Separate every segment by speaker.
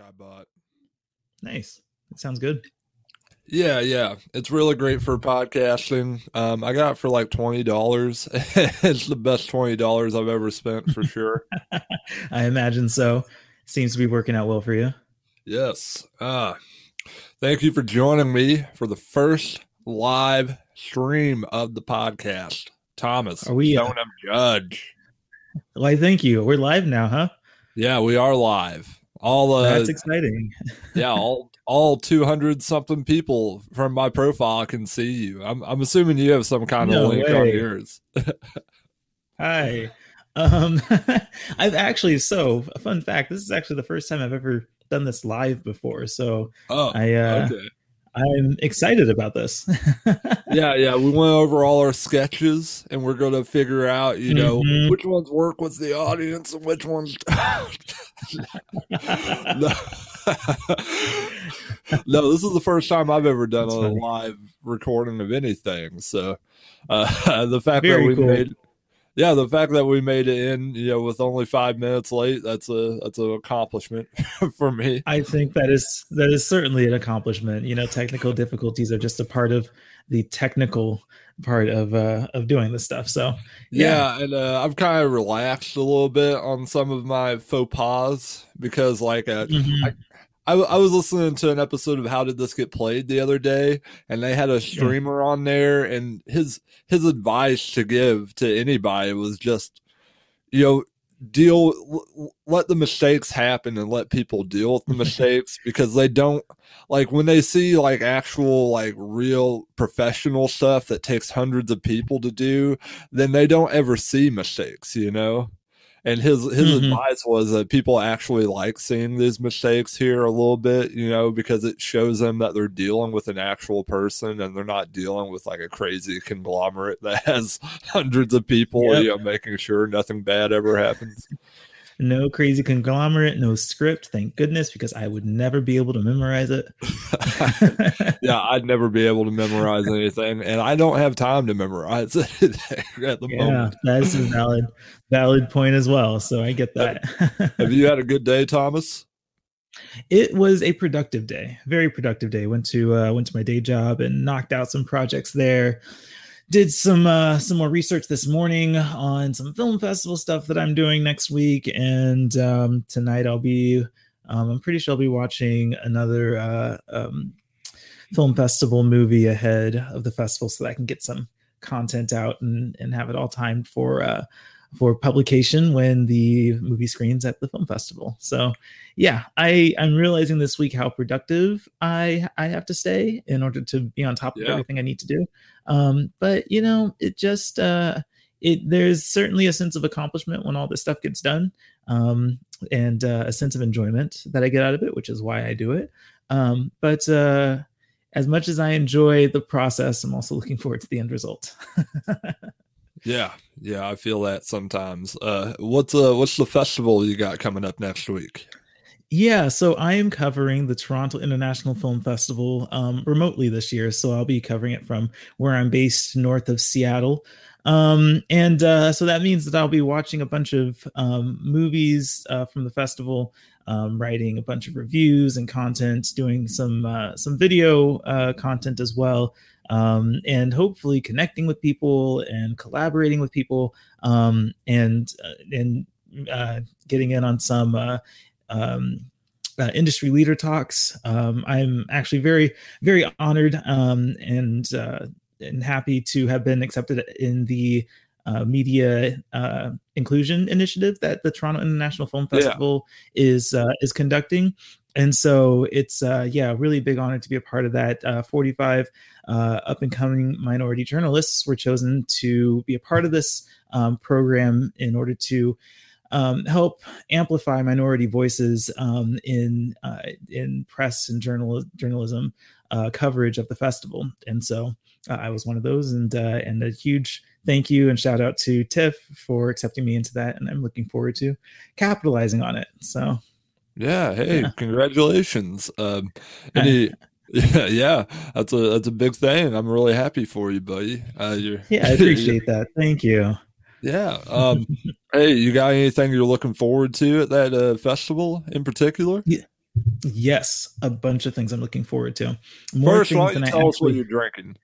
Speaker 1: I bought.
Speaker 2: Nice. It sounds good.
Speaker 1: Yeah, yeah, it's really great for podcasting. Um, I got it for like twenty dollars. it's the best twenty dollars I've ever spent for sure.
Speaker 2: I imagine so. Seems to be working out well for you.
Speaker 1: Yes. Uh, thank you for joining me for the first live stream of the podcast. Thomas,
Speaker 2: Are we, uh,
Speaker 1: Stoneham Judge?
Speaker 2: Why, thank you. We're live now, huh?
Speaker 1: Yeah, we are live. All uh,
Speaker 2: That's exciting.
Speaker 1: yeah, all all two hundred something people from my profile can see you. I'm I'm assuming you have some kind
Speaker 2: No
Speaker 1: of link on yours.
Speaker 2: Hi. Um, I've actually, so a fun fact, this is actually the first time I've ever done this live before. So
Speaker 1: Oh,
Speaker 2: I, uh,
Speaker 1: okay.
Speaker 2: I'm excited about this.
Speaker 1: Yeah, yeah. We went over all our sketches, and we're gonna figure out, you know,
Speaker 2: Mhm.
Speaker 1: which ones work with the audience and which ones. no. no, this is the first time I've ever done
Speaker 2: That's
Speaker 1: a
Speaker 2: funny.
Speaker 1: live recording of anything. So, uh, the fact that we
Speaker 2: cool.
Speaker 1: made, yeah, the fact that we made it in, you know, with only five minutes late, that's a that's an accomplishment for me.
Speaker 2: I think that is that is certainly an accomplishment. You know, technical difficulties are just a part of the technical part of uh of doing this stuff. So
Speaker 1: Yeah, and uh, I've kind of relaxed a little bit on some of my faux pas because, like, uh,
Speaker 2: Mhm.
Speaker 1: I, I I was listening to an episode of How Did This Get Played the other day, and they had a streamer on there, and his his advice to give to anybody was just, you know, deal let the mistakes happen and let people deal with the mistakes because they don't like when they see like actual like real professional stuff that takes hundreds of people to do then they don't ever see mistakes you know and his his
Speaker 2: Mhm.
Speaker 1: advice was that people actually like seeing these mistakes here a little bit you know because it shows them that they're dealing with an actual person and they're not dealing with like a crazy conglomerate that has hundreds of people
Speaker 2: Yep.
Speaker 1: you know making sure nothing bad ever happens
Speaker 2: no crazy conglomerate, no script, thank goodness, because I would never be able to memorize it.
Speaker 1: yeah i'd never be able to memorize anything and i don't have time to memorize anything at the
Speaker 2: yeah,
Speaker 1: moment
Speaker 2: that's a valid valid point as well. So I get that.
Speaker 1: have you had a good day thomas
Speaker 2: it was a productive day very productive day went to uh went to my day job and knocked out some projects there did some uh some more research this morning on some film festival stuff that i'm doing next week and um tonight i'll be um i'm pretty sure i'll be watching another uh um film festival movie ahead of the festival so that i can get some content out and and have it all timed for uh for publication when the movie screens at the film festival. So yeah i i'm realizing this week how productive i i have to stay in order to be on top of
Speaker 1: Yeah.
Speaker 2: everything i need to do. Um but you know it just uh it there's certainly a sense of accomplishment when all this stuff gets done um and uh, a sense of enjoyment that i get out of it which is why i do it. Um but uh as much as i enjoy the process i'm also looking forward to the end result
Speaker 1: yeah yeah i feel that sometimes uh what's uh what's the festival you got coming up next week
Speaker 2: Yeah, so I am covering the Toronto International Film Festival um, remotely this year. So I'll be covering it from where I'm based, north of Seattle. Um, and uh, so that means that I'll be watching a bunch of um, movies uh, from the festival, um, writing a bunch of reviews and content, doing some uh, some video uh, content as well, um, and hopefully connecting with people and collaborating with people, um, and uh, and uh, getting in on some. Uh, um, uh, industry leader talks. Um, I'm actually very, very honored um, and uh, and happy to have been accepted in the uh, media uh, inclusion initiative that the Toronto International Film
Speaker 1: Yeah.
Speaker 2: Festival is uh, is conducting. And so it's uh, yeah, really big honor to be a part of that. Uh, 45 uh, up and coming minority journalists were chosen to be a part of this um, program in order to um, help amplify minority voices um, in uh, in press and journal journalism uh, coverage of the festival. And so uh, I was one of those, and and a huge thank you and shout out to TIFF for accepting me into that, and I'm looking forward to capitalizing on it. So
Speaker 1: yeah hey
Speaker 2: Yeah.
Speaker 1: congratulations um any yeah yeah that's a that's a big thing i'm really happy for you buddy uh you're
Speaker 2: yeah, I appreciate that. Thank you.
Speaker 1: yeah um hey you got anything you're looking forward to at that uh, festival in particular Yeah.
Speaker 2: Yes, a bunch of things I'm looking forward to. More
Speaker 1: First, why don't
Speaker 2: than
Speaker 1: tell us what you're drinking?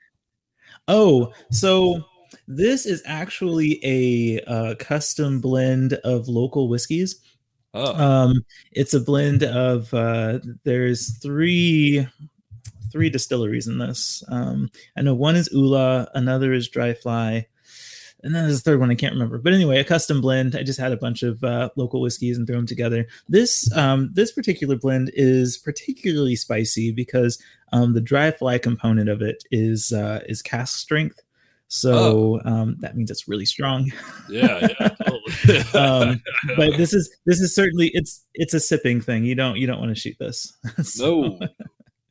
Speaker 2: Oh, so this is actually a uh, custom blend of local whiskeys.
Speaker 1: Oh,
Speaker 2: Um, it's a blend of uh, there's three three distilleries in this. Um, I know one is Ula, another is Dry Fly, and then there's a third one I can't remember. But anyway, a custom blend. I just had a bunch of uh, local whiskeys and threw them together. This um, this particular blend is particularly spicy because um, the Dry Fly component of it is uh, is cask strength. So um, that means it's really strong.
Speaker 1: yeah, yeah, totally.
Speaker 2: um, but this is this is certainly it's it's a sipping thing. You don't you don't want to shoot this. So-
Speaker 1: no,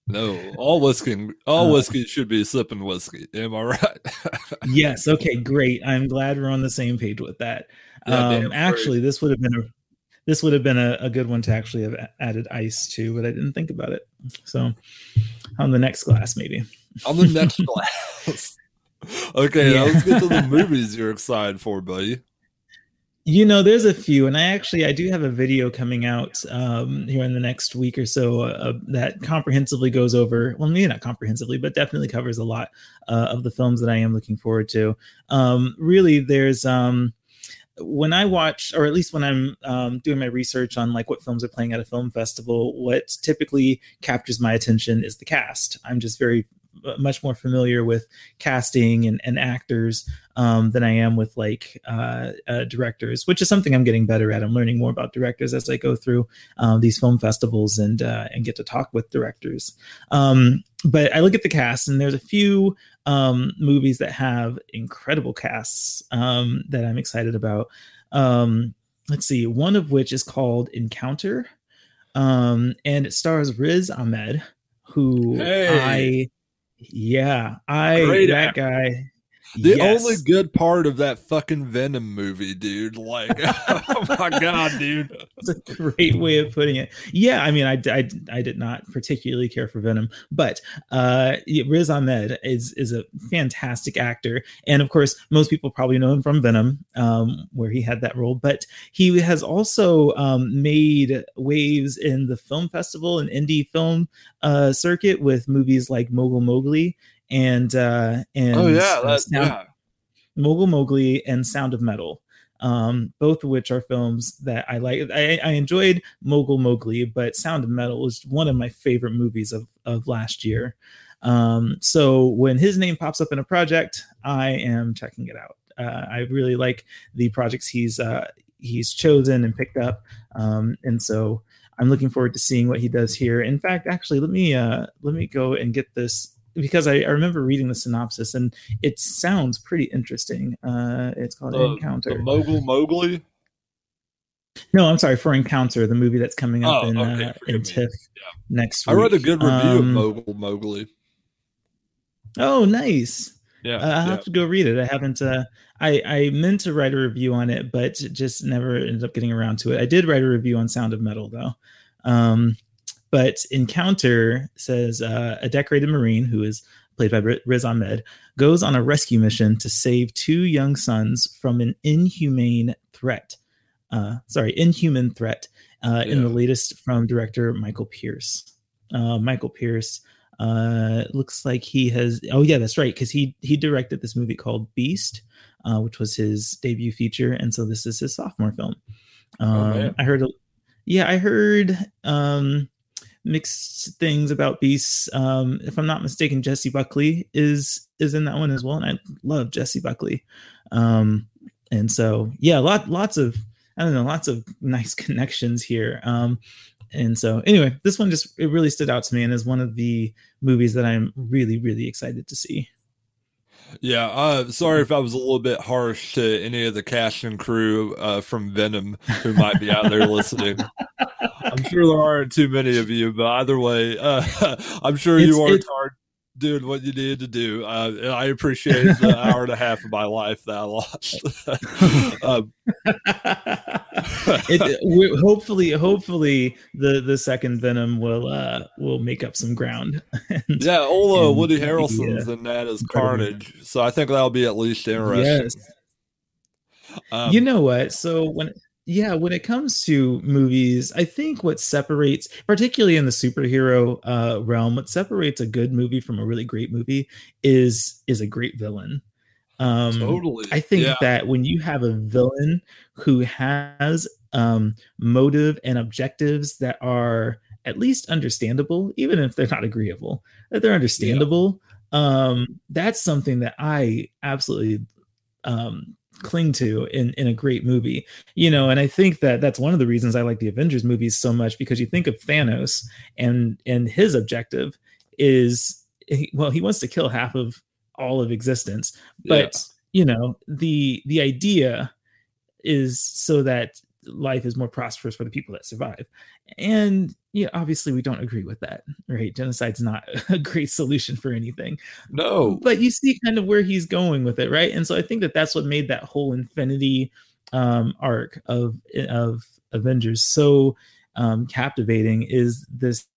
Speaker 1: no. All whiskey, all
Speaker 2: Uh,
Speaker 1: whiskey should be sipping whiskey. Am I right?
Speaker 2: yes. Okay. Great. I'm glad we're on the same page with that.
Speaker 1: Yeah,
Speaker 2: um, actually, this would have been a this would have been a, a good one to actually have added ice to, but I didn't think about it. So on the next glass, maybe.
Speaker 1: On the next glass. Okay, now let's get to the movies you're excited for, buddy.
Speaker 2: You know, there's a few, and I actually I do have a video coming out um, here in the next week or so uh, that comprehensively goes over. Well, maybe not comprehensively, but definitely covers a lot uh, of the films that I am looking forward to. Um, really, there's um, when I watch, or at least when I'm um, doing my research on like what films are playing at a film festival, what typically captures my attention is the cast. I'm just very uh, much more familiar with casting and, and actors um, than I am with like uh, uh, directors, which is something I'm getting better at. I'm learning more about directors as I go through um, these film festivals and uh, and get to talk with directors. Um, but I look at the cast, and there's a few um, movies that have incredible casts um, that I'm excited about. Um, let's see, one of which is called Encounter, um, and it stars Riz Ahmed, who
Speaker 1: Hey.
Speaker 2: I, yeah, I
Speaker 1: Great
Speaker 2: that guy.
Speaker 1: The
Speaker 2: yes.
Speaker 1: only good part of that fucking Venom movie, dude. Like, oh my god, dude.
Speaker 2: That's a great way of putting it. Yeah, I mean, I, I, I did not particularly care for Venom, but uh, Riz Ahmed is is a fantastic actor, and of course, most people probably know him from Venom, um, where he had that role. But he has also um, made waves in the film festival and indie film uh, circuit with movies like Mogul Mowgli and uh, and
Speaker 1: Oh yeah,
Speaker 2: uh,
Speaker 1: that's
Speaker 2: Sound-
Speaker 1: yeah.
Speaker 2: Mogul Mowgli and Sound of Metal, um, both of which are films that I like. I, I enjoyed Mogul Mowgli, but Sound of Metal was one of my favorite movies of, of last year. Um, so when his name pops up in a project, I am checking it out. Uh, I really like the projects he's uh, he's chosen and picked up, um, and so I'm looking forward to seeing what he does here. In fact, actually, let me uh, let me go and get this because I, I remember reading the synopsis and it sounds pretty interesting. Uh, it's called
Speaker 1: The,
Speaker 2: Encounter.
Speaker 1: the Mogul Mowgli.
Speaker 2: no, I'm sorry for Encounter, the movie that's coming up
Speaker 1: Oh,
Speaker 2: in
Speaker 1: okay,
Speaker 2: uh, in. TIFF
Speaker 1: Yeah.
Speaker 2: next week.
Speaker 1: I read a good review of
Speaker 2: Um,
Speaker 1: Mogul Mowgli.
Speaker 2: Oh, nice.
Speaker 1: Yeah,
Speaker 2: Uh, I'll
Speaker 1: yeah.
Speaker 2: have to go read it. I haven't. Uh, I I meant to write a review on it, but just never ended up getting around to it. I did write a review on Sound of Metal though. Um, but Encounter says uh, a decorated Marine who is played by Riz Ahmed goes on a rescue mission to save two young sons from an inhumane threat. Uh, sorry, inhuman threat. Uh, In the latest from director Michael Pearce. Uh, Michael Pearce uh looks like he has oh yeah that's right because he he directed this movie called beast uh which was his debut feature and so this is his sophomore film um
Speaker 1: Oh,
Speaker 2: i heard a, yeah i heard um mixed things about Beasts. um if i'm not mistaken jessie buckley is is in that one as well and i love jessie buckley. Um and so yeah lot lots of i don't know lots of nice connections here. Um and so anyway this one just it really stood out to me and is one of the movies that i'm really really excited to see
Speaker 1: Yeah, uh, sorry if I was a little bit harsh to any of the cast and crew uh, from Venom who might be out there listening. I'm sure there aren't too many of you, but either way, uh, I'm sure
Speaker 2: It's-
Speaker 1: you are.
Speaker 2: It's,
Speaker 1: hard doing what you needed to do. Uh, I appreciate the hour and a half of my life that I lost. um,
Speaker 2: it, we hopefully hopefully the the second venom will uh will make up some ground And-
Speaker 1: yeah, Ola
Speaker 2: And
Speaker 1: Woody
Speaker 2: the,
Speaker 1: Harrelson's
Speaker 2: uh,
Speaker 1: in that as. Carnage, so I think that'll be at least interesting.
Speaker 2: yes
Speaker 1: Um,
Speaker 2: you know what so when yeah, when it comes to movies, I think what separates, particularly in the superhero uh, realm, what separates a good movie from a really great movie is is a great villain. Um, totally. I think yeah. that when you have a villain who has um, motive and objectives that are at least understandable, even if they're not agreeable, that they're understandable. Yeah. Um, that's something that I absolutely um, cling to in in a great movie you know and i think that that's one of the reasons i like the avengers movies so much because you think of thanos and and his objective is well he wants to kill half of all of existence but yeah. you know the the idea is so that life is more prosperous for the people that survive. And yeah, obviously we don't agree with that, right? Genocide's not a great solution for anything.
Speaker 1: No.
Speaker 2: But you see kind of where he's going with it, right? And so I think that that's what made that whole Infinity um arc of of Avengers so um captivating is this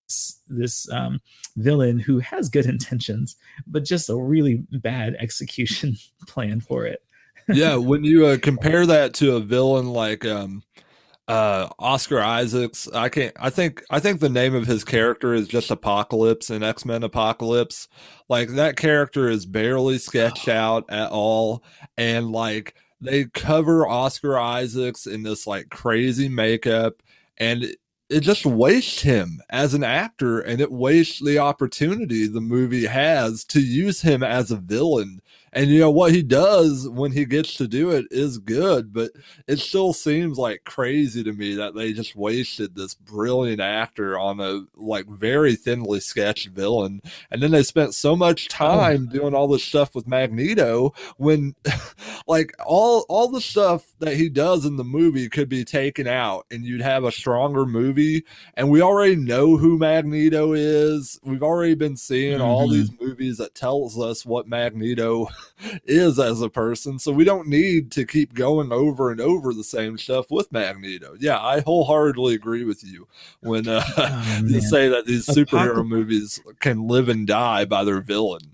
Speaker 2: this um villain who has good intentions but just a really bad execution plan for it
Speaker 1: yeah, when you uh, compare that to a villain like um, uh, Oscar Isaacs, I can't. I think I think the name of his character is just Apocalypse in X Men Apocalypse. Like that character is barely sketched out at all, and like they cover Oscar Isaacs in this like crazy makeup, and it just wastes him as an actor and it wastes the opportunity the movie has to use him as a villain and you know what he does when he gets to do it is good, but it still seems like crazy to me that they just wasted this brilliant actor on a like very thinly sketched villain. And then they spent so much oh. time doing all this stuff with Magneto when like all all the stuff that he does in the movie could be taken out and you'd have a stronger movie. And we already know who Magneto is. We've already been seeing mm-hmm. all these movies that tells us what Magneto is as a person. So we don't need to keep going over and over the same stuff with Magneto. Yeah, I wholeheartedly agree with you when uh, oh, you say that these superhero movies can live and die by their villain.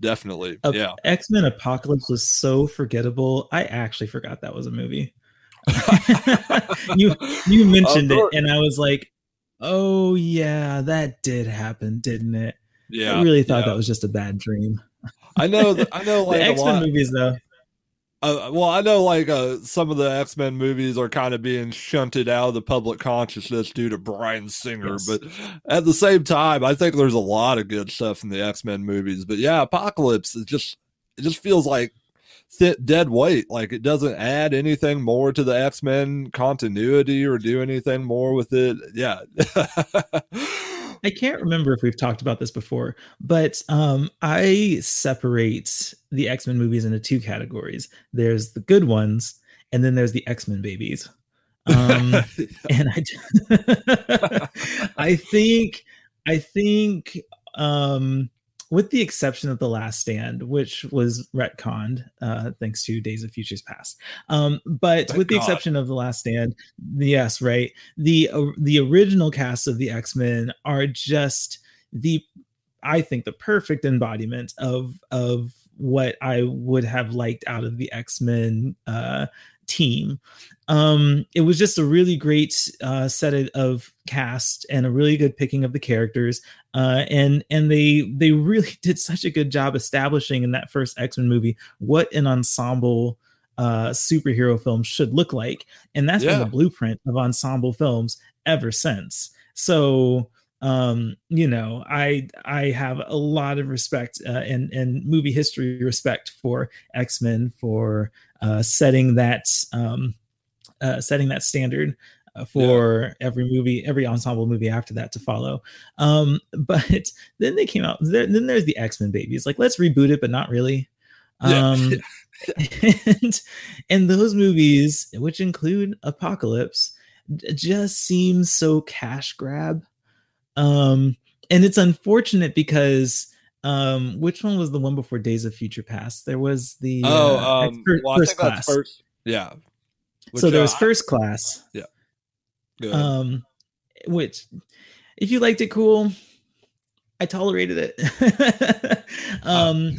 Speaker 1: Definitely. Uh, yeah.
Speaker 2: X Men Apocalypse was so forgettable. I actually forgot that was a movie. you you mentioned it, and I was like, "Oh yeah, that did happen, didn't it?" Yeah, I really thought yeah. that was just a bad dream.
Speaker 1: I know. I know. Like
Speaker 2: X Men movies, though.
Speaker 1: Uh, well, I know like uh, some of the X Men movies are kind of being shunted out of the public consciousness due to Bryan Singer, yes. but at the same time, I think there's a lot of good stuff in the X Men movies. But yeah, Apocalypse is just it just feels like dead weight. Like it doesn't add anything more to the X Men continuity or do anything more with it. Yeah.
Speaker 2: I can't remember if we've talked about this before, but um, I separate the X Men movies into two categories. There's the good ones, and then there's the X Men babies. Um, and I, I think, I think, um, with the exception of the Last Stand, which was retconned uh, thanks to Days of Futures Past. Um, but Thank with the God. exception of the Last Stand, yes, right, the uh, the original cast of the X Men are just the, I think, the perfect embodiment of of what I would have liked out of the X Men uh, team. Um, it was just a really great uh, set of cast and a really good picking of the characters. Uh, and and they they really did such a good job establishing in that first X Men movie what an ensemble uh, superhero film should look like, and that's yeah. been the blueprint of ensemble films ever since. So um you know i i have a lot of respect uh, and and movie history respect for x-men for uh setting that um uh setting that standard uh, for yeah. every movie every ensemble movie after that to follow um but then they came out there, then there's the x-men babies like let's reboot it but not really um yeah. and and those movies which include apocalypse just seems so cash grab um, and it's unfortunate because um, which one was the one before Days of Future Past? There was the
Speaker 1: oh, uh, um, expert, well, first class. First, yeah.
Speaker 2: Which, so there was uh, first class.
Speaker 1: Yeah.
Speaker 2: Good. Um, which, if you liked it, cool. I tolerated it. um,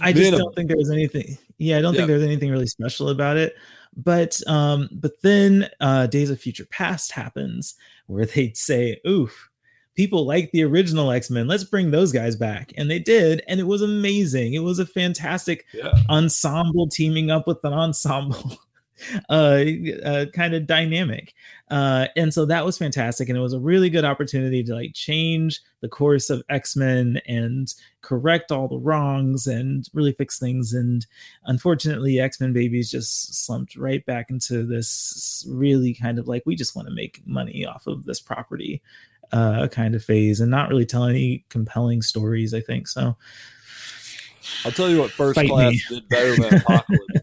Speaker 2: I just don't think there was anything. Yeah, I don't yeah. think there's anything really special about it. But um but then uh days of future past happens where they'd say oof people like the original x-men let's bring those guys back. And they did and it was amazing. It was a fantastic
Speaker 1: Yeah.
Speaker 2: ensemble teaming up with an ensemble uh, uh kind of dynamic uh and so that was fantastic and it was a really good opportunity to like change the course of x-men and correct all the wrongs and really fix things and unfortunately x-men babies just slumped right back into this really kind of like we just want to make money off of this property uh kind of phase and not really tell any compelling stories i think so
Speaker 1: I'll tell you what First
Speaker 2: Fight
Speaker 1: Class
Speaker 2: me.
Speaker 1: did better than Apocalypse,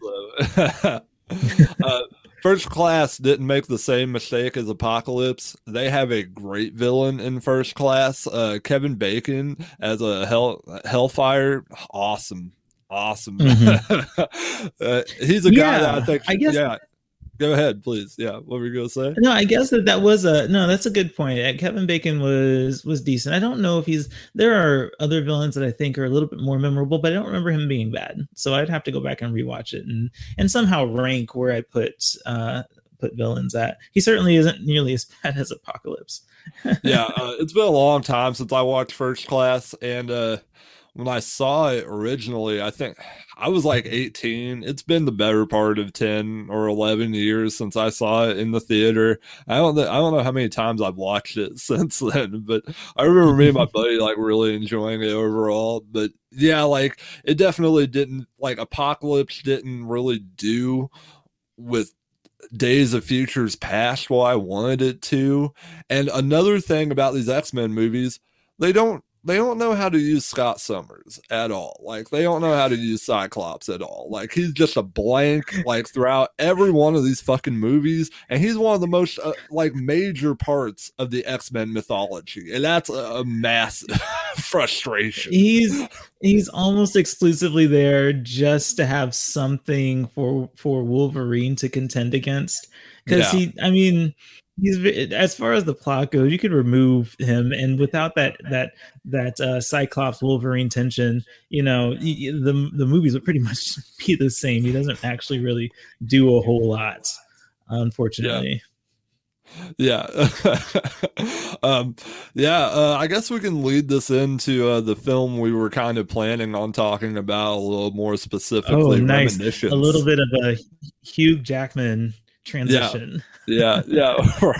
Speaker 1: though. uh, First Class didn't make the same mistake as Apocalypse. They have a great villain in First Class. Uh, Kevin Bacon as a hell Hellfire, awesome, awesome. uh, he's a guy that I think.
Speaker 2: I guess-
Speaker 1: Yeah, go ahead, please. Yeah, what were you gonna say?
Speaker 2: No, I guess that that was a no. That's a good point. Uh, Kevin Bacon was was decent. I don't know if he's. There are other villains that I think are a little bit more memorable, but I don't remember him being bad. So I'd have to go back and rewatch it and and somehow rank where I put uh put villains at. He certainly isn't nearly as bad as Apocalypse.
Speaker 1: yeah, uh, it's been a long time since I watched First Class, and uh, when I saw it originally, I think I was like 18. It's been the better part of 10 or 11 years since I saw it in the theater. I don't, know, I don't know how many times I've watched it since then, but I remember me and my buddy like really enjoying it overall. But yeah, like it definitely didn't like Apocalypse didn't really do with Days of Futures Past what I wanted it to. And another thing about these X-Men movies, they don't they don't know how to use Scott Summers at all. Like they don't know how to use Cyclops at all. Like he's just a blank like throughout every one of these fucking movies and he's one of the most uh, like major parts of the X-Men mythology. And that's a, a massive frustration.
Speaker 2: He's he's almost exclusively there just to have something for for Wolverine to contend against. Because
Speaker 1: Yeah.
Speaker 2: he, I mean, he's as far as the plot goes, you could remove him, and without that that that uh, Cyclops Wolverine tension, you know, the the movies would pretty much be the same. He doesn't actually really do a whole lot, unfortunately.
Speaker 1: yeah um yeah uh, i guess we can lead this into uh, the film we were kind of planning on talking about a little more specifically
Speaker 2: Oh, nice. A little bit of a Hugh Jackman transition.
Speaker 1: yeah yeah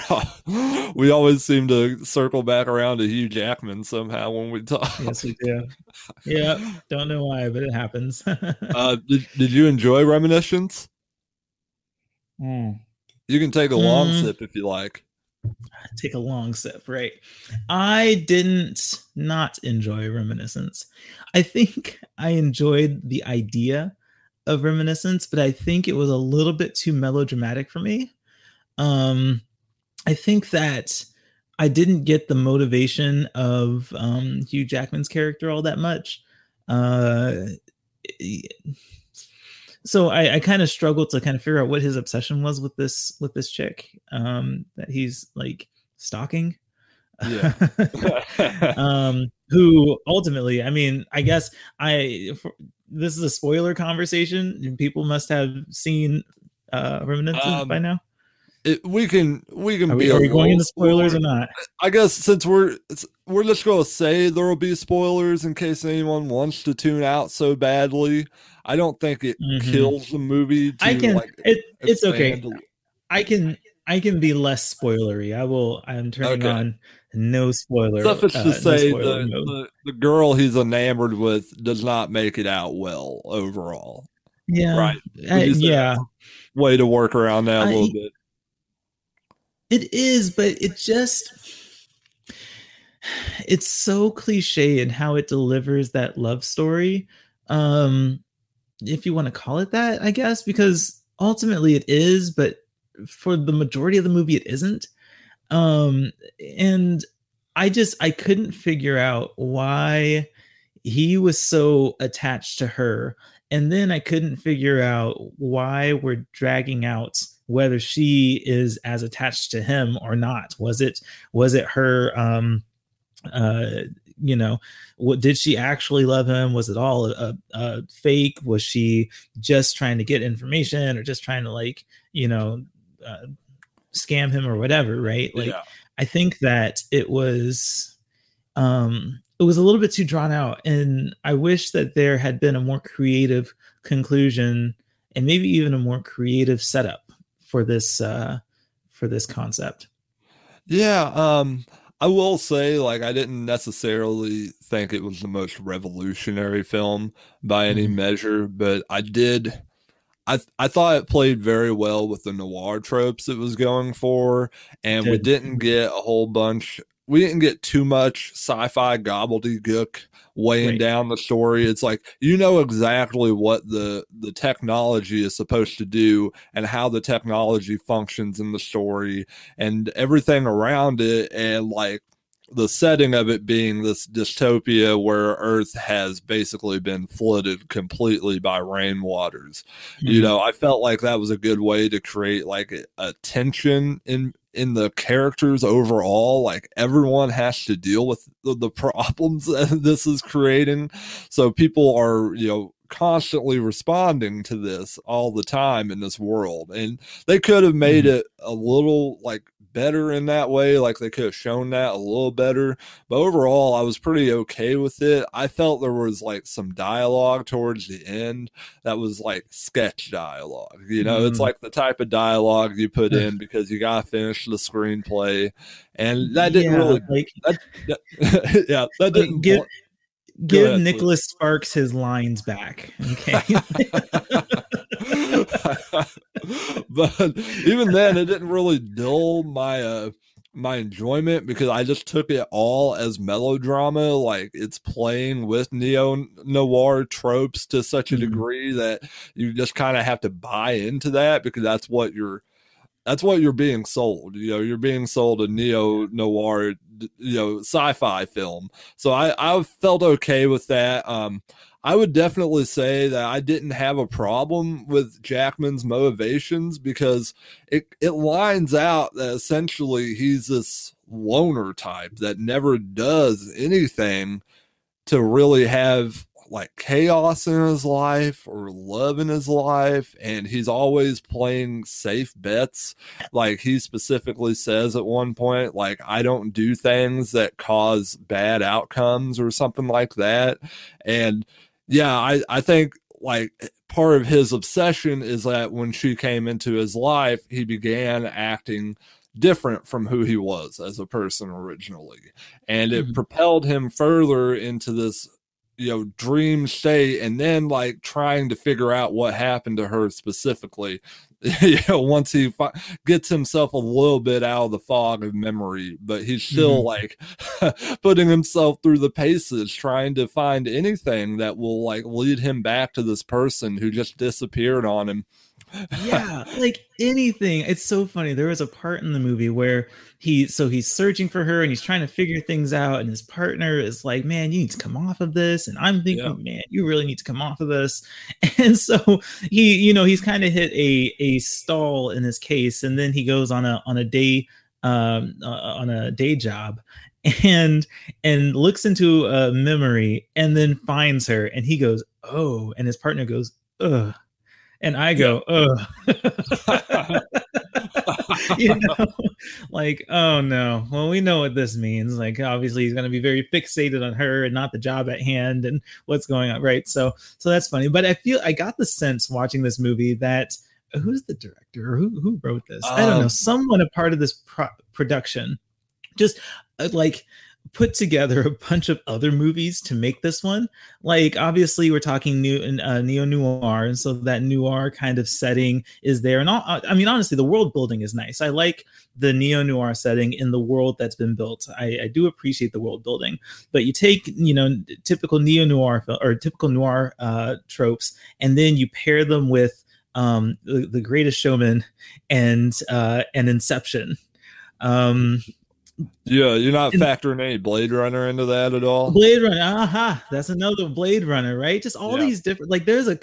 Speaker 1: yeah. we always seem to circle back around to hugh jackman somehow when we talk
Speaker 2: Yes, we do. Yeah, don't know why, but it happens.
Speaker 1: uh did, did you enjoy reminiscence
Speaker 2: Mm.
Speaker 1: you can take a long
Speaker 2: Mm.
Speaker 1: sip if you like
Speaker 2: Take a long sip, right? I didn't not enjoy Reminiscence. I think I enjoyed the idea of Reminiscence, but I think it was a little bit too melodramatic for me. Um, I think that I didn't get the motivation of um, Hugh Jackman's character all that much. Uh, so I, I kind of struggled to kind of figure out what his obsession was with this with this chick um, that he's like stalking.
Speaker 1: Yeah.
Speaker 2: um, who ultimately, I mean, I guess I for, this is a spoiler conversation. and People must have seen uh, Reminiscence
Speaker 1: Um,
Speaker 2: by now.
Speaker 1: it, we can we can
Speaker 2: Are
Speaker 1: be
Speaker 2: we, are we going into spoilers
Speaker 1: spoiler-
Speaker 2: or not?
Speaker 1: I guess since we're we're just gonna say there will be spoilers in case anyone wants to tune out so badly. I don't think it
Speaker 2: Mhm.
Speaker 1: kills the movie. To,
Speaker 2: I can.
Speaker 1: like,
Speaker 2: it, it's okay. I can. I can be less spoilery. I will. I'm turning
Speaker 1: Okay.
Speaker 2: on no spoiler.
Speaker 1: Suffice
Speaker 2: uh,
Speaker 1: to say,
Speaker 2: spoiler
Speaker 1: the, the the girl he's enamored with does not make it out well overall.
Speaker 2: yeah,
Speaker 1: right.
Speaker 2: I-
Speaker 1: Would you say
Speaker 2: yeah.
Speaker 1: Way to work around that a
Speaker 2: I-
Speaker 1: little bit.
Speaker 2: It is, but it just it's so cliche in how it delivers that love story. Um if you want to call it that, I guess, because ultimately it is, but for the majority of the movie it isn't. Um and I just I couldn't figure out why he was so attached to her and then I couldn't figure out why we're dragging out whether she is as attached to him or not. Was it was it her um uh you know, what did she actually love him? Was it all a, a fake? Was she just trying to get information or just trying to like, you know, uh, scam him or whatever? Right? Like, yeah. I think that it was, um, it was a little bit too drawn out, and I wish that there had been a more creative conclusion and maybe even a more creative setup for this uh, for this concept.
Speaker 1: Yeah, um, I will say, like, I didn't necessarily think it was the most revolutionary film by any mm-hmm. measure, but I did. I I thought it played very well with the noir tropes it was going for, and we didn't get a whole bunch. We didn't get too much sci-fi gobbledygook weighing right. down the story. It's like you know exactly what the the technology is supposed to do and how the technology functions in the story and everything around it and like the setting of it being this dystopia where Earth has basically been flooded completely by rainwaters. Mm-hmm. You know, I felt like that was a good way to create like a, a tension in in the characters overall. Like everyone has to deal with the, the problems that this is creating. So people are, you know, constantly responding to this all the time in this world. And they could have made mm-hmm. it a little like better in that way. Like they could have shown that a little better. But overall, I was pretty okay with it. I felt there was like some dialogue towards the end that was like sketch dialogue. You know, mm. it's like the type of dialogue you put in because you got to finish the screenplay. And that didn't yeah, really, like, that, that, yeah, that didn't.
Speaker 2: Give, give Nicholas. Sparks his lines back. Okay.
Speaker 1: but even then, it didn't really dull my uh, my enjoyment because I just took it all as melodrama. Like it's playing with neo noir tropes to such a mm-hmm. degree that you just kind of have to buy into that because that's what you're that's what you're being sold. You know, you're being sold a neo noir, you know, sci-fi film. So I I felt okay with that. Um, I would definitely say that I didn't have a problem with Jackman's motivations because it it lines out that essentially he's this loner type that never does anything to really have like chaos in his life or love in his life and he's always playing safe bets. Like he specifically says at one point like i don't do things that cause bad outcomes or something like that. And yeah i i think like part of his obsession is that when she came into his life he began acting different from who he was as a person originally and it mm-hmm. propelled him further into this you know dream state and then like trying to figure out what happened to her specifically you know once he fi- gets himself a little bit out of the fog of memory but he's still mm-hmm. like putting himself through the paces trying to find anything that will like lead him back to this person who just disappeared on him
Speaker 2: yeah, like anything. It's so funny. There was a part in the movie where he so he's searching for her and he's trying to figure things out, and his partner is like, "Man, you need to come off of this," and I'm thinking, yeah. "Man, you really need to come off of this." And so he, you know, he's kind of hit a a stall in his case, and then he goes on a on a day um uh, on a day job and and looks into a memory and then finds her and he goes oh and his partner goes ugh and I go, ugh. you know, like, oh no. Well, we know what this means. Like, obviously, he's going to be very fixated on her and not the job at hand and what's going on, right? So, so that's funny. But I feel I got the sense watching this movie that who's the director? Who who wrote this? Um, I don't know. Um, Someone a part of this pro- production, just uh, like put together a bunch of other movies to make this one. Like obviously we're talking new uh, neo noir, and so that noir kind of setting is there. And all, I mean, honestly, the world building is nice. I like the neo noir setting in the world that's been built. I, I, do appreciate the world building. But you take you know typical neo noir or typical noir uh, tropes, and then you pair them with um, the, the Greatest Showman and uh, and Inception. Um,
Speaker 1: yeah, you're not factoring any Blade Runner into that at all.
Speaker 2: Blade Runner, aha, that's another Blade Runner, right? Just all yeah. these different, like, there's a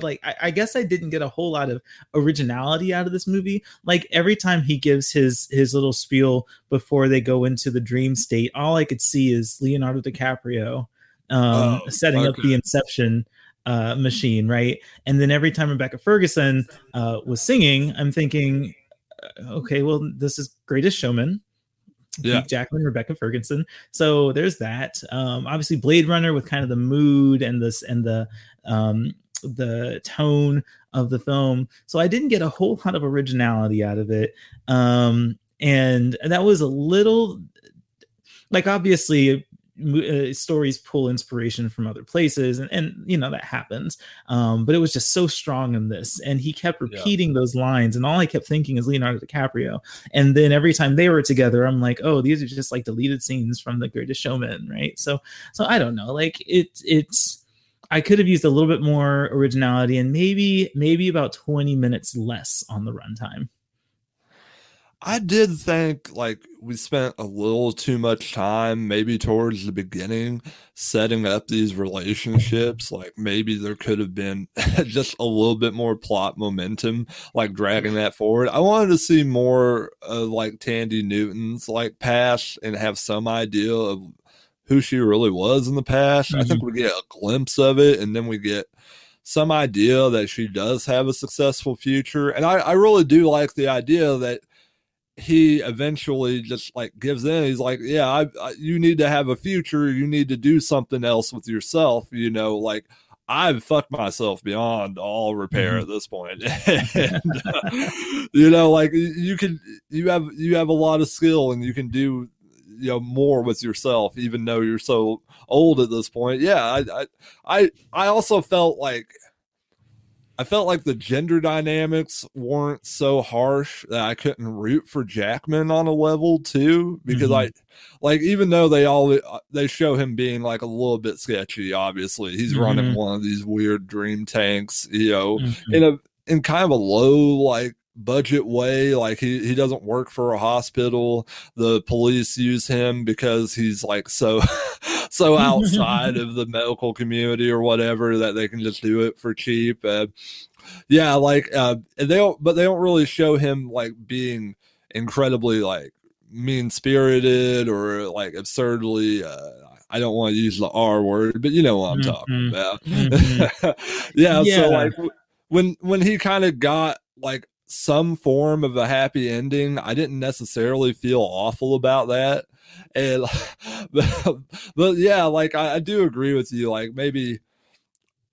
Speaker 2: like, I, I, guess I didn't get a whole lot of originality out of this movie. Like every time he gives his his little spiel before they go into the dream state, all I could see is Leonardo DiCaprio um, oh, setting okay. up the Inception uh, machine, right? And then every time Rebecca Ferguson uh, was singing, I'm thinking, uh, okay, well, this is Greatest Showman yeah. Hugh Jackman, Rebecca Ferguson. So there's that. Um, obviously, Blade Runner with kind of the mood and this and the um, the tone of the film. So I didn't get a whole lot of originality out of it, um, and that was a little like obviously uh, stories pull inspiration from other places and, and you know that happens um, but it was just so strong in this and he kept repeating yeah. those lines and all i kept thinking is leonardo dicaprio and then every time they were together i'm like oh these are just like deleted scenes from the greatest showman right so so i don't know like it it's I could have used a little bit more originality and maybe maybe about 20 minutes less on the runtime.
Speaker 1: I did think like we spent a little too much time, maybe towards the beginning, setting up these relationships. Like maybe there could have been just a little bit more plot momentum, like dragging that forward. I wanted to see more of like Thandie Newton's like past and have some idea of who she really was in the past. Mm-hmm. I think mm-hmm. we get a glimpse of it, and then we get some idea that she does have a successful future. And I, I really do like the idea that he eventually just like gives in. He's like, "Yeah, I, I, you need to have a future. You need to do something else with yourself. You know, like I've fucked myself beyond all repair mm-hmm. at this point. and, uh, you know, like you can, you have, you have a lot of skill, and you can do, you know, more with yourself, even though you're so old at this point. Yeah, I, I, I, I also felt like I felt like the gender dynamics weren't so harsh that I couldn't root for Jackman on a level too, because mm-hmm. I like even though they all uh, they show him being like a little bit sketchy. Obviously, he's mm-hmm. running one of these weird dream tanks, you know, mm-hmm. in a in kind of a low like budget way. Like he, he doesn't work for a hospital. The police use him because he's like so so outside of the medical community or whatever that they can just do it for cheap. Uh, yeah, like uh, they don't, but they don't really show him like being incredibly like mean spirited or like absurdly. Uh, I don't want to use the R word, but you know what I'm mm-hmm. talking about. Mm-hmm. yeah, yeah, so like when when he kind of got like some form of a happy ending. I didn't necessarily feel awful about that. And but, but yeah, like I, I do agree with you. Like maybe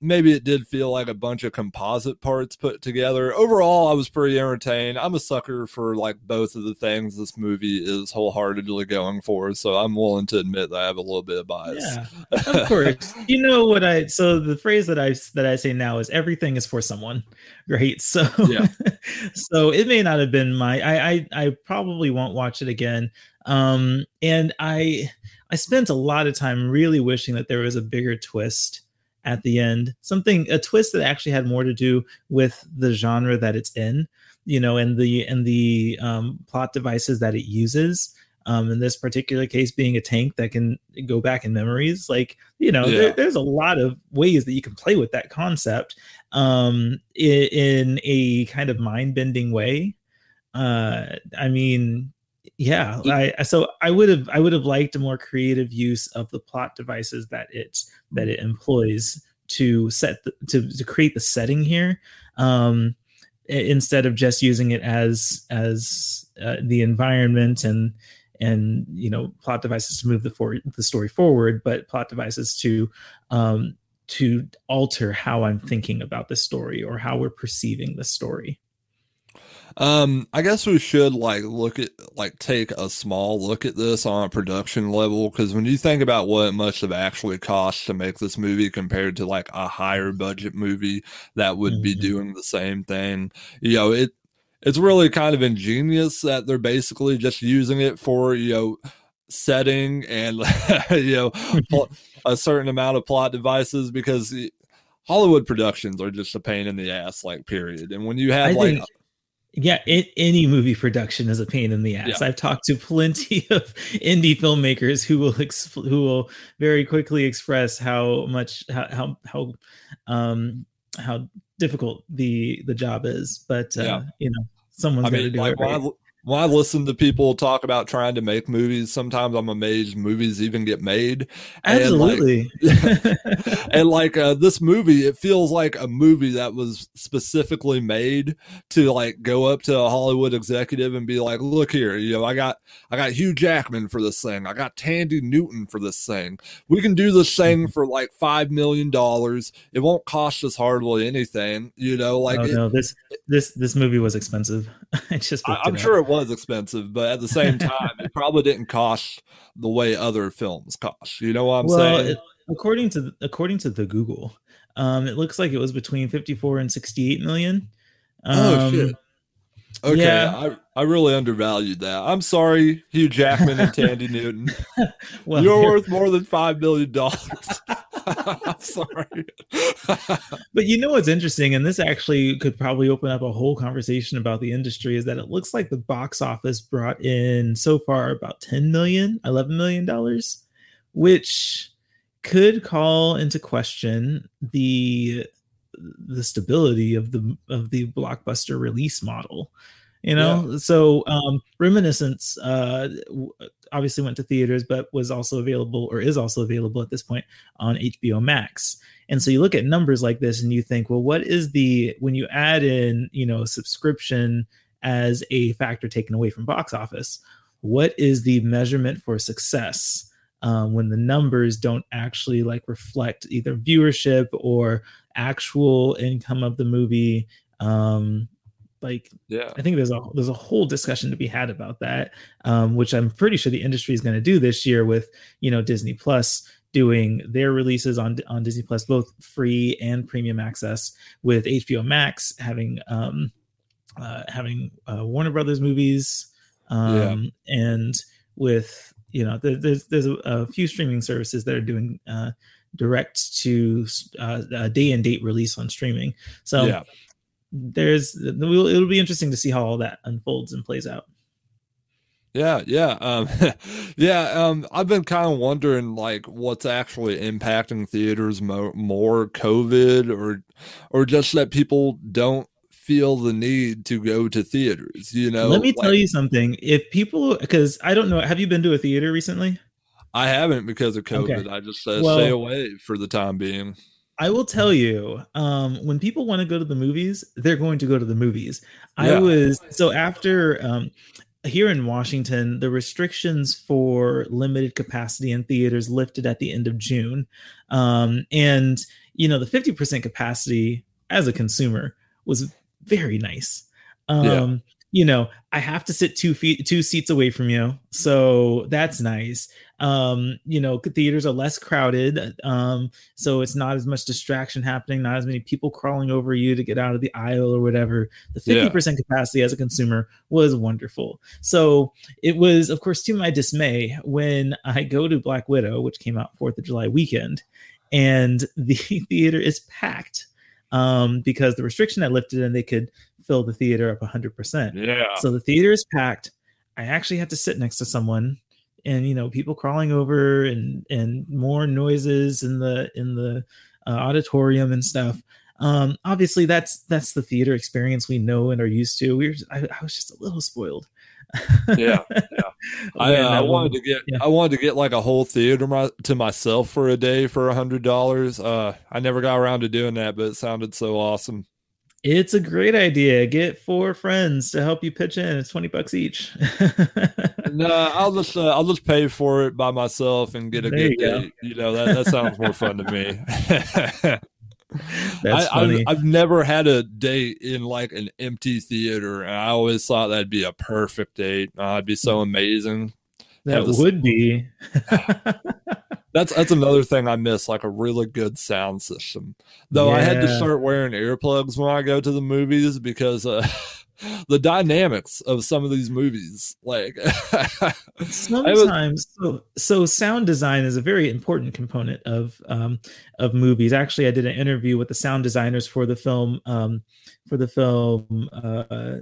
Speaker 1: maybe it did feel like a bunch of composite parts put together. Overall, I was pretty entertained. I'm a sucker for like both of the things this movie is wholeheartedly going for, so I'm willing to admit that I have a little bit of bias.
Speaker 2: Yeah, of course. you know what I so the phrase that I that I say now is everything is for someone. Great. So yeah. so it may not have been my I I I probably won't watch it again. Um and I I spent a lot of time really wishing that there was a bigger twist at the end. Something a twist that actually had more to do with the genre that it's in you know and the and the um, plot devices that it uses um, in this particular case being a tank that can go back in memories. Like you know yeah. there, there's a lot of ways that you can play with that concept um, in, in a kind of mind-bending way. Uh, i mean yeah I, so i would have i would have liked a more creative use of the plot devices that it that it employs to set the, to, to create the setting here um instead of just using it as as uh, the environment and and you know plot devices to move the for the story forward but plot devices to um to alter how i'm thinking about the story or how we're perceiving the story
Speaker 1: um, I guess we should like look at like take a small look at this on a production level because when you think about what it must have actually cost to make this movie compared to like a higher budget movie that would mm-hmm. be doing the same thing, you know, it it's really kind of ingenious that they're basically just using it for you know setting and you know a certain amount of plot devices because Hollywood productions are just a pain in the ass, like period. And when you have I like think-
Speaker 2: Yeah, it, any movie production is a pain in the ass. Yeah. I've talked to plenty of indie filmmakers who will exp- who will very quickly express how much how how how, um, how difficult the the job is. But uh, yeah. you know, someone's got to do like, it. Right
Speaker 1: when I listen to people talk about trying to make movies, sometimes I'm amazed movies even get made.
Speaker 2: Absolutely.
Speaker 1: And like, and like uh, this movie, it feels like a movie that was specifically made to like go up to a Hollywood executive and be like, "Look here, you know, I got I got Hugh Jackman for this thing. I got Thandie Newton for this thing. We can do this thing mm-hmm. for like five million dollars. It won't cost us hardly anything. You know, like oh,
Speaker 2: it, no, this this this movie was expensive. I just
Speaker 1: I, am sure it was expensive, but at the same time, it probably didn't cost the way other films cost. You know what I'm well, saying? It,
Speaker 2: according to according to the Google, um, it looks like it was between 54 and 68 million. Um, oh shit.
Speaker 1: Okay, yeah. I, really undervalued that. I'm sorry, Hugh Jackman and Thandie Newton. well, you're, you're worth more than five million dollars. I'm sorry.
Speaker 2: but you know what's interesting, and this actually could probably open up a whole conversation about the industry, is that it looks like the box office brought in so far about 10 million, 11 million dollars, which could call into question the the stability of the of the blockbuster release model you know yeah. so um reminiscence uh obviously went to theaters but was also available or is also available at this point on hbo max and so you look at numbers like this and you think well what is the when you add in you know subscription as a factor taken away from box office what is the measurement for success um, when the numbers don't actually like reflect either viewership or actual income of the movie um like yeah i think there's a there's a whole discussion to be had about that um which i'm pretty sure the industry is going to do this year with you know disney plus doing their releases on on disney plus both free and premium access with hbo max having um uh having uh, warner brothers movies um yeah. and with you know there, there's there's a, a, few streaming services that are doing uh direct to uh, day and date release on streaming. So yeah. There's it'll be interesting to see how all that unfolds and plays out.
Speaker 1: Yeah, yeah, um, yeah. Um, I've been kind of wondering, like, what's actually impacting theaters more, more COVID, or, or just that people don't feel the need to go to theaters. You know,
Speaker 2: let me like, tell you something. If people, because I don't know, have you been to a theater recently?
Speaker 1: I haven't because of COVID. Okay. I just uh, well, stay away for the time being.
Speaker 2: I will tell you, um, when people want to go to the movies, they're going to go to the movies. Yeah. I was so after um, here in Washington, the restrictions for limited capacity in theaters lifted at the end of June, um, and you know the fifty percent capacity as a consumer was very nice. Um, yeah. You know, I have to sit two feet, two seats away from you, so that's nice um you know theaters are less crowded um so it's not as much distraction happening not as many people crawling over you to get out of the aisle or whatever. The 50% yeah. capacity as a consumer was wonderful. So it was of course to my dismay when i go to black widow which came out 4th of july weekend and the theater is packed um because the restriction had lifted and they could fill the theater up 100%
Speaker 1: yeah.
Speaker 2: So the theater is packed. I actually had to sit next to someone and you know people crawling over and and more noises in the in the uh, auditorium and stuff um obviously that's that's the theater experience we know and are used to we are I, I was just a little spoiled
Speaker 1: yeah, yeah. I, uh, I wanted to get yeah. I wanted to get like a whole theater my, to myself for a day for a hundred dollars. Uh, I never got around to doing that, but it sounded so awesome.
Speaker 2: It's a great idea. Get four friends to help you pitch in. It's twenty bucks each.
Speaker 1: no, I'll just uh, I'll just pay for it by myself and get a there good you date. You know that that sounds more fun to me. That's I, funny. I've, I've, never had a date in like an empty theater, and I always thought that'd be a perfect date. Uh, it'd be so hmm. amazing.
Speaker 2: That would be.
Speaker 1: that's that's another thing I miss, like a really good sound system. Though yeah. I had to start wearing earplugs when I go to the movies because uh, the dynamics of some of these movies, like
Speaker 2: sometimes, so, so sound design is a very important component of um, of movies. Actually, I did an interview with the sound designers for the film um, for the film. Uh,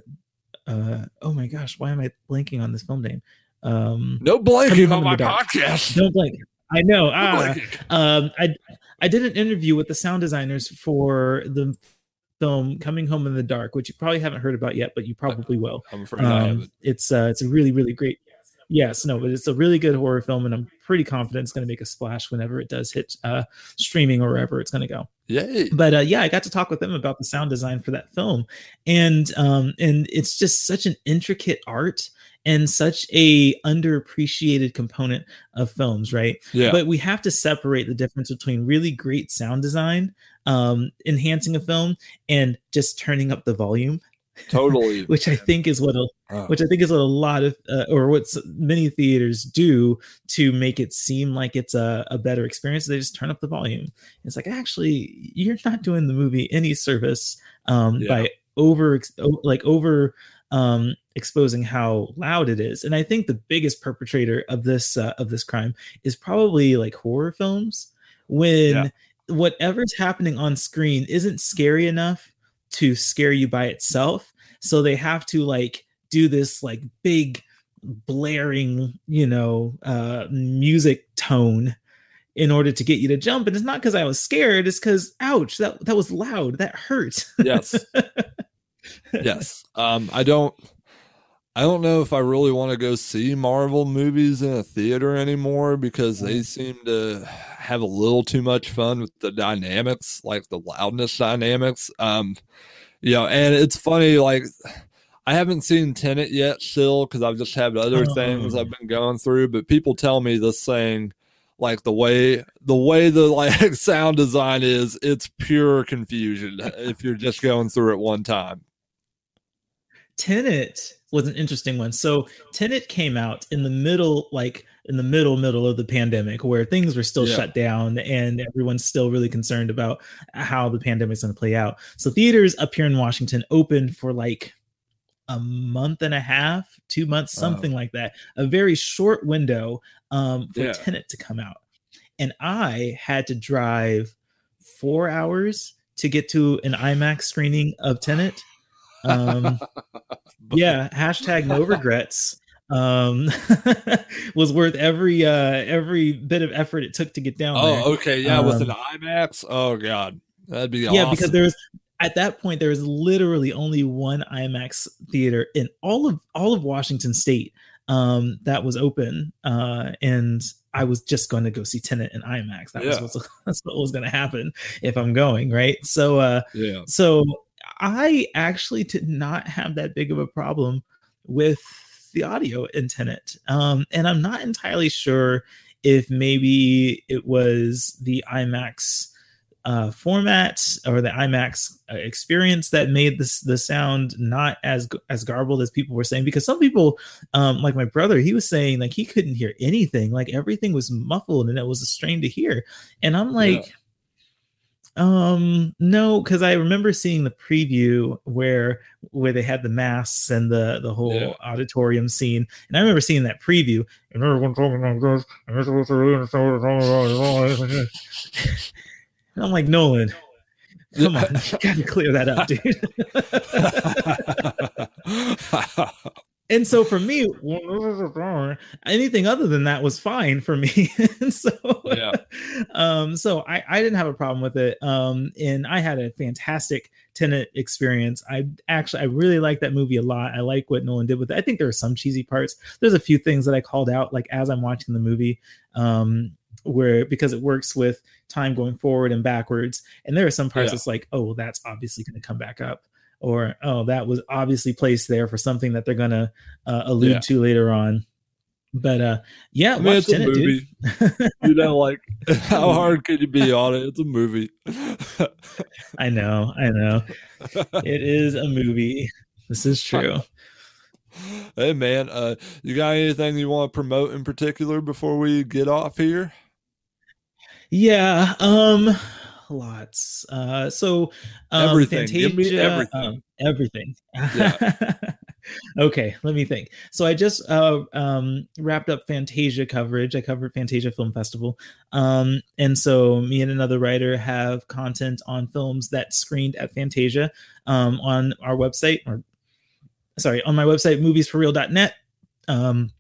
Speaker 2: uh oh my gosh, why am I blanking on this film name? Um
Speaker 1: no blanking on my podcast.
Speaker 2: Don't blank. I know. No ah, um, I I did an interview with the sound designers for the film Coming Home in the Dark, which you probably haven't heard about yet, but you probably will.
Speaker 1: I'm afraid um, I haven't.
Speaker 2: It's uh, it's a really really great. Yes, no, but it's a really good horror film, and I'm pretty confident it's going to make a splash whenever it does hit uh, streaming or wherever it's going to go.
Speaker 1: Yay!
Speaker 2: But uh, yeah, I got to talk with them about the sound design for that film, and um, and it's just such an intricate art and such a underappreciated component of films, right?
Speaker 1: Yeah.
Speaker 2: But we have to separate the difference between really great sound design, um, enhancing a film, and just turning up the volume.
Speaker 1: Totally.
Speaker 2: which I think is what a oh. which I think is what a lot of uh, or what many theaters do to make it seem like it's a, a better experience. They just turn up the volume. It's like actually you're not doing the movie any service um, yeah. by over like over um, exposing how loud it is. And I think the biggest perpetrator of this uh, of this crime is probably like horror films when yeah. whatever's happening on screen isn't scary enough to scare you by itself. So they have to like do this like big blaring, you know, uh music tone in order to get you to jump. And it's not because I was scared, it's because ouch, that that was loud. That hurt.
Speaker 1: Yes. yes. Um, I don't. I don't know if I really want to go see Marvel movies in a theater anymore because they seem to have a little too much fun with the dynamics, like the loudness dynamics. Um, you know, and it's funny, like I haven't seen Tenet yet still because I've just had other oh. things I've been going through, but people tell me this thing like the way the way the like sound design is, it's pure confusion if you're just going through it one time.
Speaker 2: Tenet was an interesting one. So Tenet came out in the middle, like in the middle middle of the pandemic, where things were still yeah. shut down and everyone's still really concerned about how the pandemic's going to play out. So theaters up here in Washington opened for like a month and a half, two months, something like that. A very short window um, for yeah. Tenet to come out, and I had to drive four hours to get to an IMAX screening of Tenet um, yeah, hashtag no regrets um was worth every uh every bit of effort it took to get down
Speaker 1: oh
Speaker 2: there.
Speaker 1: okay yeah um, with an imax oh god that'd be awesome. yeah
Speaker 2: awesome. because there's at that point there was literally only one imax theater in all of all of washington state um that was open uh and I was just going to go see Tenet in IMAX. That yeah. was that's what was going to happen if I'm going, right? So, uh,
Speaker 1: yeah.
Speaker 2: So I actually did not have that big of a problem with the audio in Tenet. Um, and I'm not entirely sure if maybe it was the IMAX uh, format or the IMAX uh, experience that made this the sound not as as garbled as people were saying. Because some people, um, like my brother, he was saying like he couldn't hear anything, like everything was muffled and it was a strain to hear. And I'm like. Yeah um, no, because I remember seeing the preview where where they had the masks and the the whole yeah. auditorium scene, and I remember seeing that preview. And everyone talking like this, and I'm like Nolan. Come on, you gotta clear that up, dude. and so for me, anything other than that was fine for me. and so, yeah. um, so I, I didn't have a problem with it. Um, and I had a fantastic Tenet experience. I actually, I really like that movie a lot. I like what Nolan did with it. I think there are some cheesy parts. There's a few things that I called out, like as I'm watching the movie, um, where because it works with time going forward and backwards. And there are some parts yeah. that's like, oh, that's obviously going to come back up or oh that was obviously placed there for something that they're gonna uh, allude yeah. to later on. But uh yeah I
Speaker 1: mean, it's a Tenet, movie. You know like how hard could you be on it? It's a movie.
Speaker 2: I know i know. It is a movie. This is true.
Speaker 1: Hey man uh you got anything you want to promote in particular before we get off here?
Speaker 2: Yeah um lots. Uh, so
Speaker 1: um, everything, Fantasia, everything,
Speaker 2: um, everything. Yeah. okay, let me think. So I just uh, um, wrapped up Fantasia coverage. I covered Fantasia Film Festival, um, and so me and another writer have content on films that screened at Fantasia um, on our website or sorry, on my website, moviesforreel.net. Um,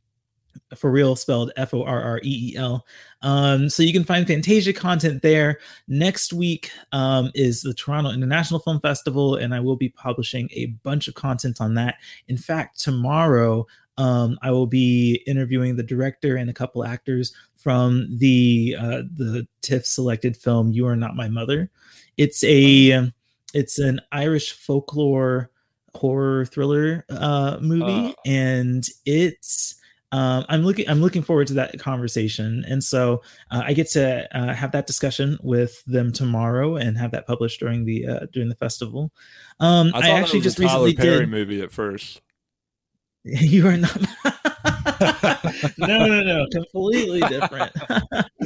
Speaker 2: for real spelled F O R R E E L. Um, so you can find Fantasia content there. Next week um, is the Toronto International Film Festival, and I will be publishing a bunch of content on that. In fact, tomorrow um, I will be interviewing the director and a couple actors from the uh, the TIFF selected film "You Are Not My Mother." It's a it's an Irish folklore horror thriller uh, movie, uh. and it's um, I'm looking I'm looking forward to that conversation, and so uh, I get to uh, have that discussion with them tomorrow and have that published during the uh, during the festival. Um, I,
Speaker 1: I actually just recently Perry did movie at first.
Speaker 2: You are not. no, no, no, completely different.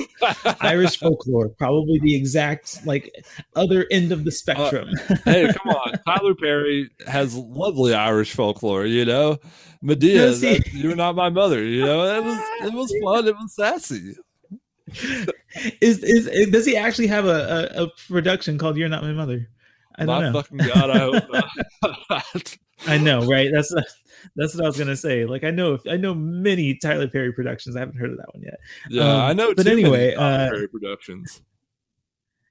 Speaker 2: Irish folklore, probably the exact like other end of the spectrum.
Speaker 1: Uh, hey, come on, Tyler Perry has lovely Irish folklore. You know, Madea, that, you're not my mother. You know, it was it was fun. It was sassy.
Speaker 2: Is, is, is does he actually have a, a, a, production called "You're Not My Mother"?
Speaker 1: I don't my know. fucking god, I hope
Speaker 2: not. I know, right? That's that's what I was gonna say. Like I know I know many Tyler Perry productions. I haven't heard of that one yet.
Speaker 1: Yeah, um, I know. But anyway, uh, Perry productions.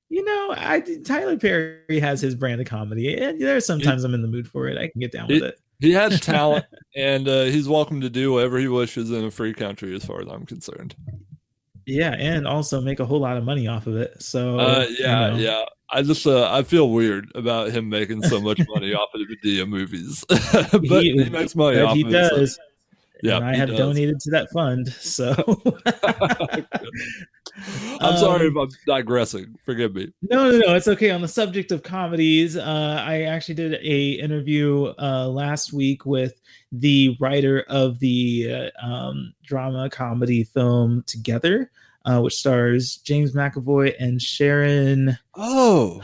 Speaker 2: You know, I Tyler Perry has his brand of comedy, and there's sometimes he, I'm in the mood for it. I can get down with it.
Speaker 1: He has talent, and uh, he's welcome to do whatever he wishes in a free country, as far as I'm concerned.
Speaker 2: Yeah, and also make a whole lot of money off of it. So
Speaker 1: uh, yeah, you know. yeah. I just uh, I feel weird about him making so much money off of the Madea movies, but he, he, makes money off. He of does. So.
Speaker 2: Yeah, I have does. donated to that fund. So
Speaker 1: I'm sorry um, if I'm digressing. Forgive me.
Speaker 2: No, no, no. It's okay. On the subject of comedies, uh, I actually did a interview uh, last week with the writer of the uh, um, drama comedy film Together uh, which stars James McAvoy and Sharon.
Speaker 1: Oh,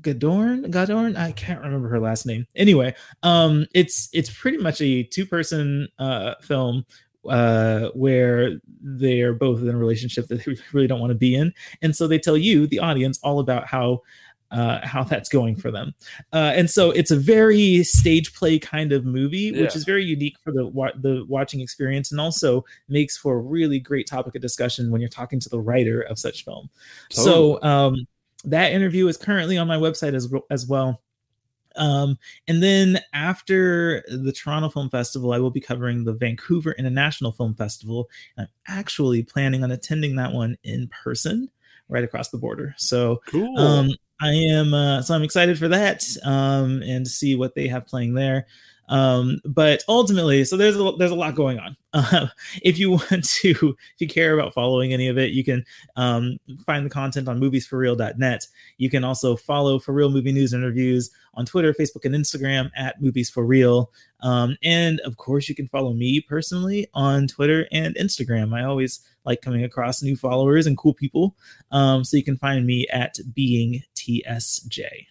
Speaker 2: Gadorn. Gadorn. I can't remember her last name. Anyway, um, it's it's pretty much a two person uh, film uh, where they're both in a relationship that they really don't want to be in, and so they tell you, the audience, all about how uh, how that's going for them. Uh, and so it's a very stage play kind of movie, yeah. which is very unique for the wa- the watching experience, and also makes for a really great topic of discussion when you're talking to the writer of such film. Totally. So um, that interview is currently on my website as as well. Um, and then after the Toronto Film Festival, I will be covering the Vancouver International Film Festival. I'm actually planning on attending that one in person right across the border. So cool. um, I am uh, so I'm excited for that um, and to see what they have playing there. Um, but ultimately, so there's a, there's a lot going on. Uh, if you want to, if you care about following any of it, you can um, find the content on moviesforreel.net. You can also follow For Real Movie News and Reviews on Twitter, Facebook, and Instagram at Movies for Reel. Um, and of course, you can follow me personally on Twitter and Instagram. I always like coming across new followers and cool people. Um, so you can find me at Being TSJ.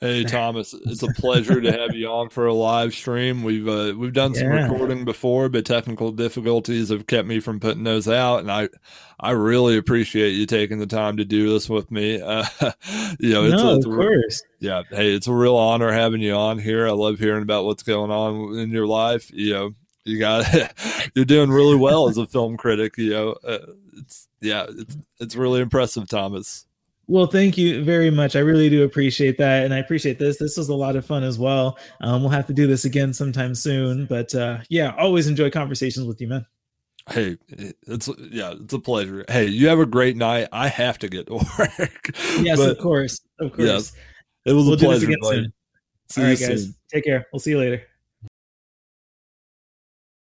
Speaker 1: Hey Thomas, it's a pleasure to have you on for a live stream. We've uh, we've done some yeah. recording before, but technical difficulties have kept me from putting those out, and I I really appreciate you taking the time to do this with me. Uh, you know,
Speaker 2: it's, no, it's of course.
Speaker 1: yeah, hey, it's a real honor having you on here. I love hearing about what's going on in your life. You know, you got you're doing really well as a film critic. You know, uh, it's yeah, it's it's really impressive, Thomas.
Speaker 2: Well, thank you very much. I really do appreciate that, and I appreciate this. This was a lot of fun as well. Um, we'll have to do this again sometime soon, but uh, yeah, always enjoy conversations with you, man.
Speaker 1: Hey, it's yeah, it's a pleasure. Hey, you have a great night. I have to get to work.
Speaker 2: Yes, but, of course, of course. Yes,
Speaker 1: it was we'll a pleasure. Do this again soon.
Speaker 2: See All right, guys, soon. take care. We'll see you later.